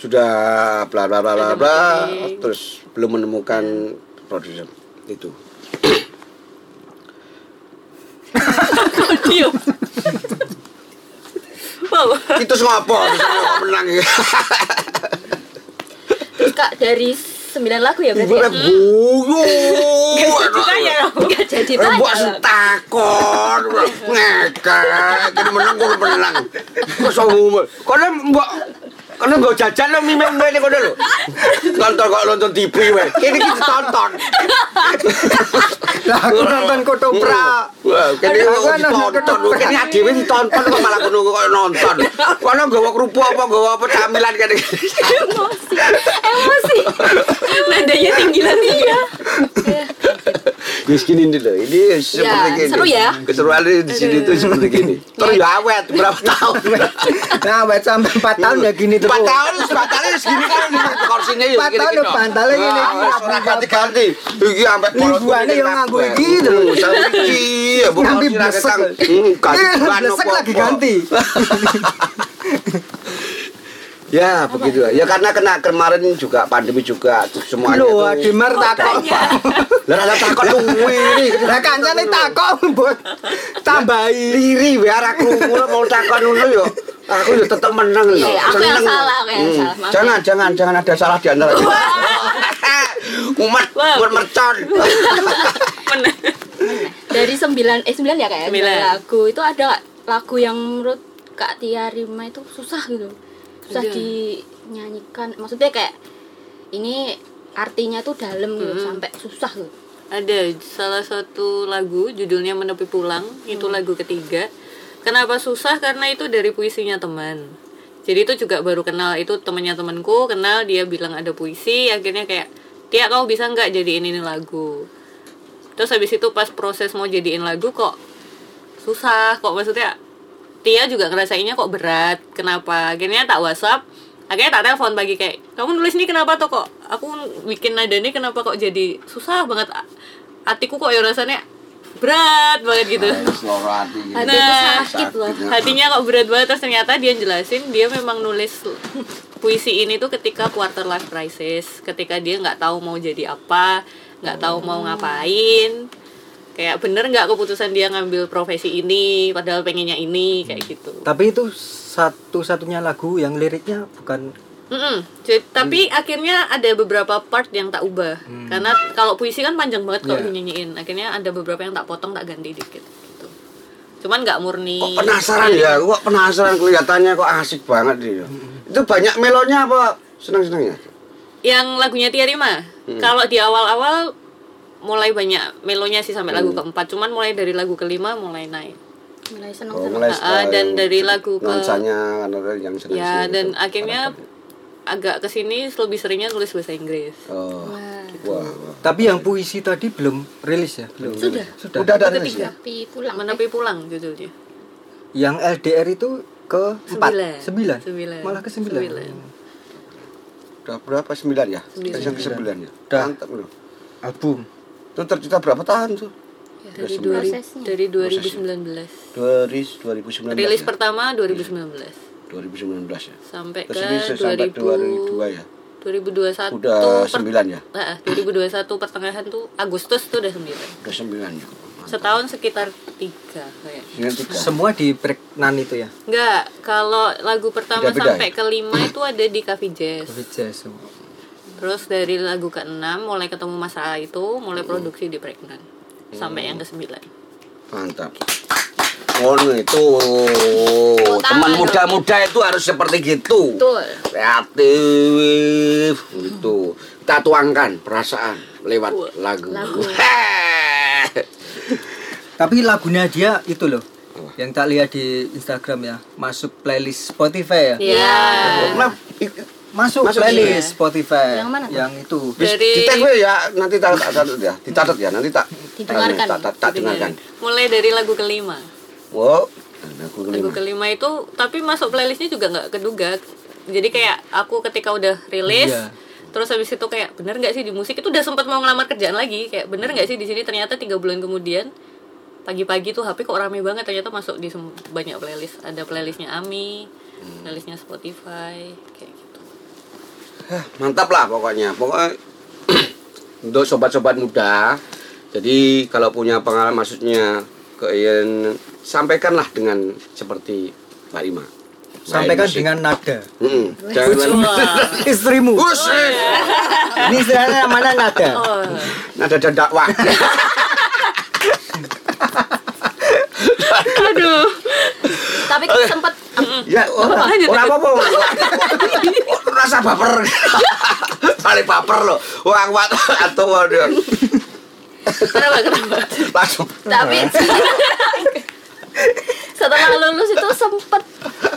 sudah bla bla bla bla bla terus belum menemukan produser itu. wow. itu ngopo menang ya. Terus Kak dari 9 lagu ya berarti Gue ya? dong. Enggak jadi tanya. Buat takon, ngekek, jadi menang gue menang. Kok sombong, karena mbak, karena gue jajan lo mimeng gue ini kode lo. Nonton kok nonton TV ini kita tonton. Lah aku nonton Kotopra. Wah, Aku kok nonton ditonton, kini adewe ditonton kok malah nunggu kok nonton. Karena gue kerupuk apa, gue apa camilan kayak Emosi. Emosi. Nadanya tinggi lagi ya. Di sini ini loh, ini seperti gini. seru ya. Keseruan di sini tuh seperti gini. Terus ya awet berapa tahun? Nah, wet sampai 4 tahun ya gini terus. Empat tahun, empat tahun segini kan ini kursinya ya. Empat tahun, bantalnya gini, gini, Ora ganti-ganti. Iki sampai Liburannya yang nganggo iki terus. Iki ya blesek. ketang. Hmm, ganti Ini ban blesek apa-apa. lagi ganti. Ya begitu lah. Ya karena kena kemarin juga pandemi juga semuanya. Lho, tuh. Adimar takok. Lah ada takut tuh wiri. Lah kancane takok mbok tambahi. Liri biar aku mau takut dulu yo. Aku yo tetep menang loh. Iya, aku yang Seneng. salah, aku yang Hmm. salah. Jangan, jangan, jangan ada salah di antara kita. Umat, umat mercon. Menang. Dari 9 eh 9 ya ya? Sembilan. lagu itu ada lagu yang menurut Kak Tia Rima itu susah gitu. Susah Ada. dinyanyikan. Maksudnya kayak ini artinya tuh dalam gitu sampai susah gitu. Ada salah satu lagu judulnya Menepi Pulang, itu lagu ketiga. Kenapa susah? Karena itu dari puisinya teman. Jadi itu juga baru kenal, itu temannya temanku, kenal dia bilang ada puisi, akhirnya kayak, Tia kamu bisa nggak jadiin ini lagu? Terus habis itu pas proses mau jadiin lagu kok susah, kok maksudnya Tia juga ngerasainnya kok berat, kenapa? Akhirnya tak WhatsApp, akhirnya tak telepon pagi kayak, kamu nulis ini kenapa tuh kok? Aku bikin nada ini kenapa kok jadi susah banget? Hatiku kok ya rasanya berat banget gitu. Hati. gitu. Nah, sakit loh. Hatinya kok berat banget terus ternyata dia jelasin dia memang nulis puisi ini tuh ketika quarter life crisis, ketika dia nggak tahu mau jadi apa, nggak tahu mau ngapain. Kayak bener nggak keputusan dia ngambil profesi ini, padahal pengennya ini kayak gitu. Tapi itu satu-satunya lagu yang liriknya bukan Mm-mm. Jadi- tapi akhirnya ada beberapa part yang tak ubah karena kalau puisi kan panjang banget kalau Iya. dinyanyiin akhirnya ada beberapa yang tak potong tak ganti dikit gitu cuman nggak murni Kok penasaran ya? Kok penasaran kelihatannya kok asik banget dia. Itu banyak melonya apa senang-senangnya? yang lagunya Tia Rima Hmm. kalau di awal-awal mulai banyak melonya sih sampai Hmm. lagu keempat cuman mulai dari lagu kelima mulai naik mulai Oh, seneng-seneng mulai Ah, dan yang dari lagu ke- nuansanya kan ada yang senang ya dan akhirnya agak ke sini lebih seringnya tulis bahasa Inggris oh Wah. wah, wah. Tapi yang puisi tadi belum rilis ya? Belum. Sudah. Sudah. udah ada rilis ya tapi pulang menepi pulang judulnya Yang LDR itu ke empat, Sembilan. sembilan, Sembilan. malah ke sembilan. Sembilan. udah berapa sembilan ya Sembilan. yang ke sembilan ya Udah. mantap loh Album. Itu tercipta berapa tahun tuh dari sembilan. 2000 Prosesnya. dari Prosesnya. 2019 Doris 2019 rilis ya? pertama 2019 2019 ya sampai ke Ke sini sampai 2000 2002 ya 2021 udah per- sembilan ya Ah, ah, 2021 pertengahan tuh Agustus tuh udah 9 udah sembilan ya setahun sekitar tiga kayak tiga Semua di Preknan itu ya. enggak kalau lagu pertama Beda-beda sampai ya? kelima itu ada di Cafe Jazz Coffee Jazz semua. Terus dari lagu keenam mulai ketemu Mas A itu mulai produksi di Pregnan sampai yang ke sembilan mantap. Oh itu teman muda-muda itu harus seperti gitu. Betul. Kreatif gitu. Kita tuangkan perasaan lewat lagu, Lagu. Tapi lagunya dia itu loh. Yang tak lihat di Instagram ya, masuk playlist Spotify ya. Iya. Nah, i- Masuk, Masuk, playlist Spotify. Yang mana tuh? Yang itu. Bis, Dari- ditek gue ya. Nanti tak tak catat ya. Dicatat ya nanti tak. Didengarkan. tak, tak, tak dengarkan. Mulai dari lagu kelima. Wow. Lagu lagu kelima. kelima itu tapi masuk playlistnya juga nggak keduga. Jadi kayak aku ketika udah rilis Iya. terus habis itu kayak bener nggak sih di musik? Itu udah sempat mau ngelamar kerjaan lagi. Kayak bener nggak sih di sini? Ternyata tiga bulan kemudian pagi-pagi tuh HP kok rame banget. Ternyata masuk di banyak playlist. Ada playlistnya Ami playlistnya Spotify kayak mantap lah pokoknya. Pokoknya untuk sobat-sobat muda jadi kalau punya pengalaman maksudnya keingin sampaikanlah dengan seperti Mbak Ima. Sampaikan dengan nada. Mm-mm. jangan Istrimu. Ini istilahnya mana nada? oh. Nada dan dakwah. Aduh. Tapi sempet ya orang lanjut, orang apa apa rasa baper? Paling baper loh wah wat atau waduh. Kenapa kenapa? Langsung. Tapi setelah lulus itu sempet.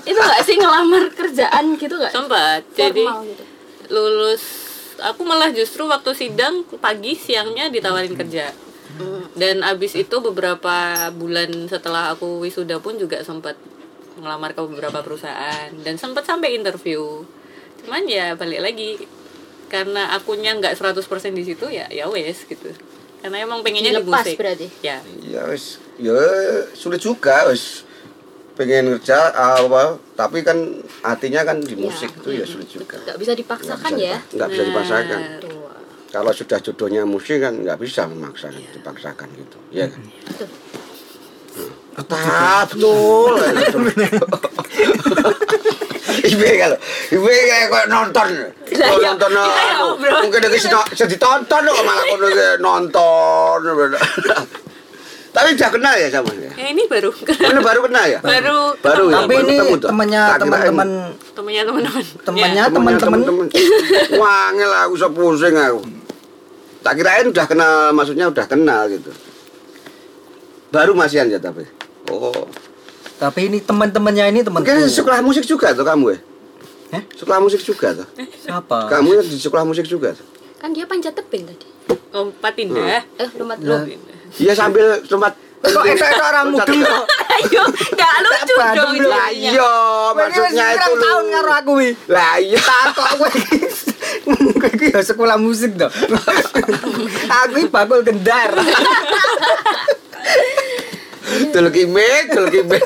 Itu nggak sih ngelamar kerjaan gitu nggak? Sempat jadi gitu. lulus aku malah justru waktu sidang pagi siangnya ditawarin kerja. Dan abis itu beberapa bulan setelah aku wisuda pun juga sempat ngelamar ke beberapa perusahaan dan sempat sampai interview. Cuman ya balik lagi karena akunya nggak 100% di situ ya ya wes gitu. Karena emang pengennya di Dilepas musik berarti? ya. Ya wis ya sulit juga wis pengen kerja apa tapi kan hatinya kan di musik itu ya sulit juga. Nggak bisa dipaksakan Nggak ya? nggak bisa dipaksakan. Nah, Tuh. kalau sudah jodohnya musik kan nggak bisa memaksakan dipaksakan gitu. Ya kan? Betul. Tetap betul Ibe kalau Ibe kayak kok nonton. Kok iya. nonton yang anu, ngobrol. Mungkin dia bisa ditonton kok malah kono nonton. Tapi udah kenal ya sama dia? Eh, ini baru Ini baru kenal ya? baru Baru ya? Tapi ini temannya teman-teman temennya teman-teman. Temannya Ya. teman-teman. Wangel aku so pusing aku. Tak kirain udah kenal Maksudnya udah kenal gitu Baru masihan ya tapi Oh tapi ini teman-temannya ini temanku. Mungkin sekolah musik juga tuh kamu ya? Hah? Sekolah musik juga tuh Siapa? Kamu di sekolah musik juga tuh? kan dia panjat tebing tadi oh Patinda eh lompat Lah. Iya sambil sempat Kok itu orang mudeng kok? ayo nggak lucu dong? Lah jadinya. iya, maksudnya itu lho. tahun karo aku wi. Lah iya. Takok kowe iki. Kowe iki ya sekolah musik to. aku iki bakul gendar. Dul kimit, dul kimit.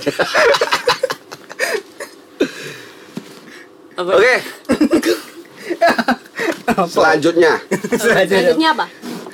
Apa? Oke. Selanjutnya. selanjutnya apa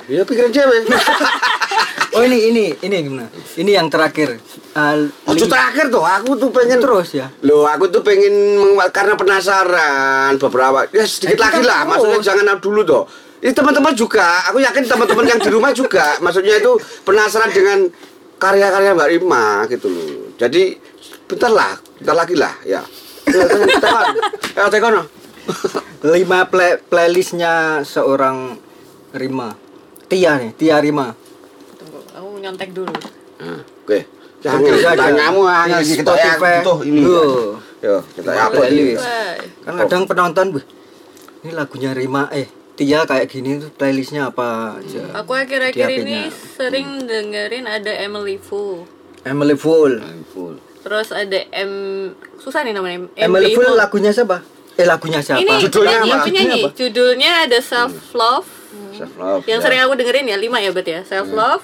Ya pikiran cewek. Oh ini ini ini gimana? Ini yang terakhir. Uh, Ojo terakhir tuh, aku tuh pengen terus ya. Loh, aku tuh pengen karena penasaran beberapa. Ya sedikit Eh, lagi lah, terus. maksudnya jangan dulu tuh. Ini teman-teman juga, aku yakin teman-teman yang di rumah juga, maksudnya itu penasaran dengan karya-karya Mbak Rima gitu loh. Jadi bentar lah, bentar lagi lah ya. Ya, tekan. Ya, tekan. lima play playlistnya seorang Rima Tia nih Tia Rima nyontek dulu. Nah, Oke. Jangan tanyamu hanya Di kita ya Spotify. butuh ini. Yo. Kita upload ini. kan kadang penonton "Wih, ini lagunya Rima eh Tia kayak gini tuh playlistnya apa aja Aku akhir-akhir ini sering dengerin ada Emily Fu. Emily Full Full. Terus ada M susah nih namanya. Emily Full Full. lagunya siapa eh lagunya siapa Ini Judulnya apa? Judulnya apa? Judulnya ada Self Love. Self love. Yang sering aku dengerin ya lima ya bet ya. Self Love.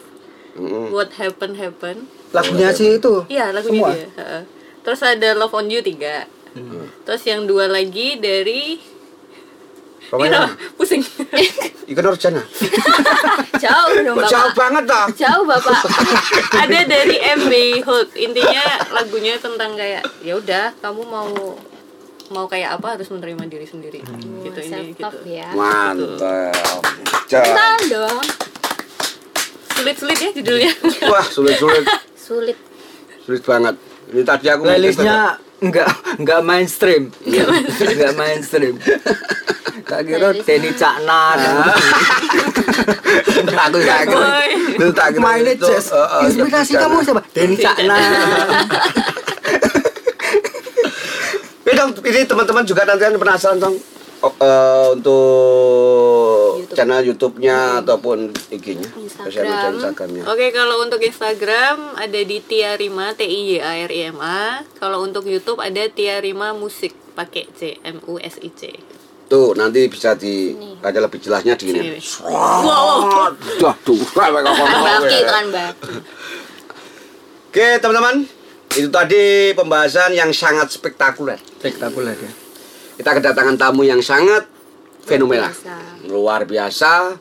Mm-mm. What Happen Happen. lagunya sih itu Iya lagunya Semua? dia. heeh. Terus ada Love on You tiga. Hmm. Terus yang dua lagi dari Pokoknya pusing. Ikan Nurjana. Jauh dong bapak. jauh banget dah. Jauh bapak. ada dari MB Hood. Intinya lagunya tentang kayak ya udah kamu mau mau kayak apa harus menerima diri sendiri. gitu ini gitu. ya. Mantap. Kenal dong. Sulit-sulit ya judulnya. Wah, sulit-sulit. Sulit. Sulit banget. Ini tadi aku playlistnya enggak enggak mainstream. Enggak mainstream. Tak kira Denny Caknan aku ya aku. Boy. Itu tak kira mainnya jazz. Oh, oh, inspirasi kamu siapa? Denny Caknan Ini dong, ini teman-teman juga nanti penasaran dong eh, untuk YouTube. channel YouTube-nya ataupun IG-nya, Instagram. sosial media Instagram-nya. Oke, kalau untuk Instagram ada di Tia Rima T I Y A R I M A. Kalau untuk YouTube ada Tia Rima Musik pakai C M U S I C. Tuh, nanti bisa di ada lebih jelasnya di Sini, ini. nih. Wow. Baki itu kan. Oke, teman-teman. Itu tadi pembahasan yang sangat spektakuler. spektakuler ya Kita kedatangan tamu yang sangat fenomenal. Biasa. Luar biasa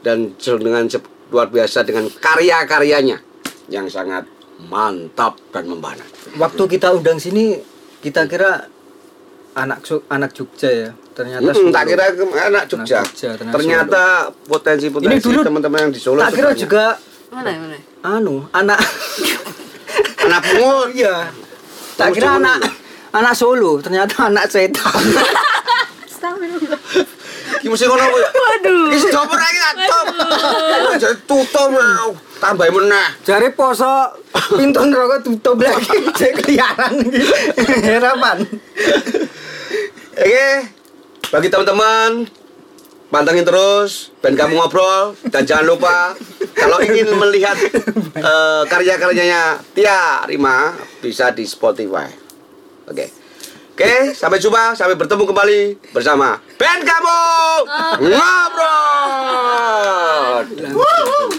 dan dengan luar biasa dengan karya-karyanya yang sangat mantap dan membana. waktu kita undang sini kita kira anak anak Jogja ya ternyata Hmm, tak kira anak Jogja. Anak Jogja, ternyata Ternyata potensi-potensi Ini dulu teman-teman yang di Solo tak kira sebenarnya. juga Mana mana? anu anak anak pungut. iya tak kira anak anak Solo ternyata anak setan Ki mesti ngono kuwi. Waduh. Wis dioper iki tak top. Jadi tutup tambahin meneh. Jare poso pintu neraka tutup lagi cek keliaran iki. Herapan. Oke. Bagi teman-teman pantengin terus dan kamu ngobrol dan jangan lupa kalau ingin melihat eh, karya-karyanya Tia Rima bisa di Spotify. Oke. Oke, sampai jumpa, sampai bertemu kembali bersama band kamu ngobrol. Wuh.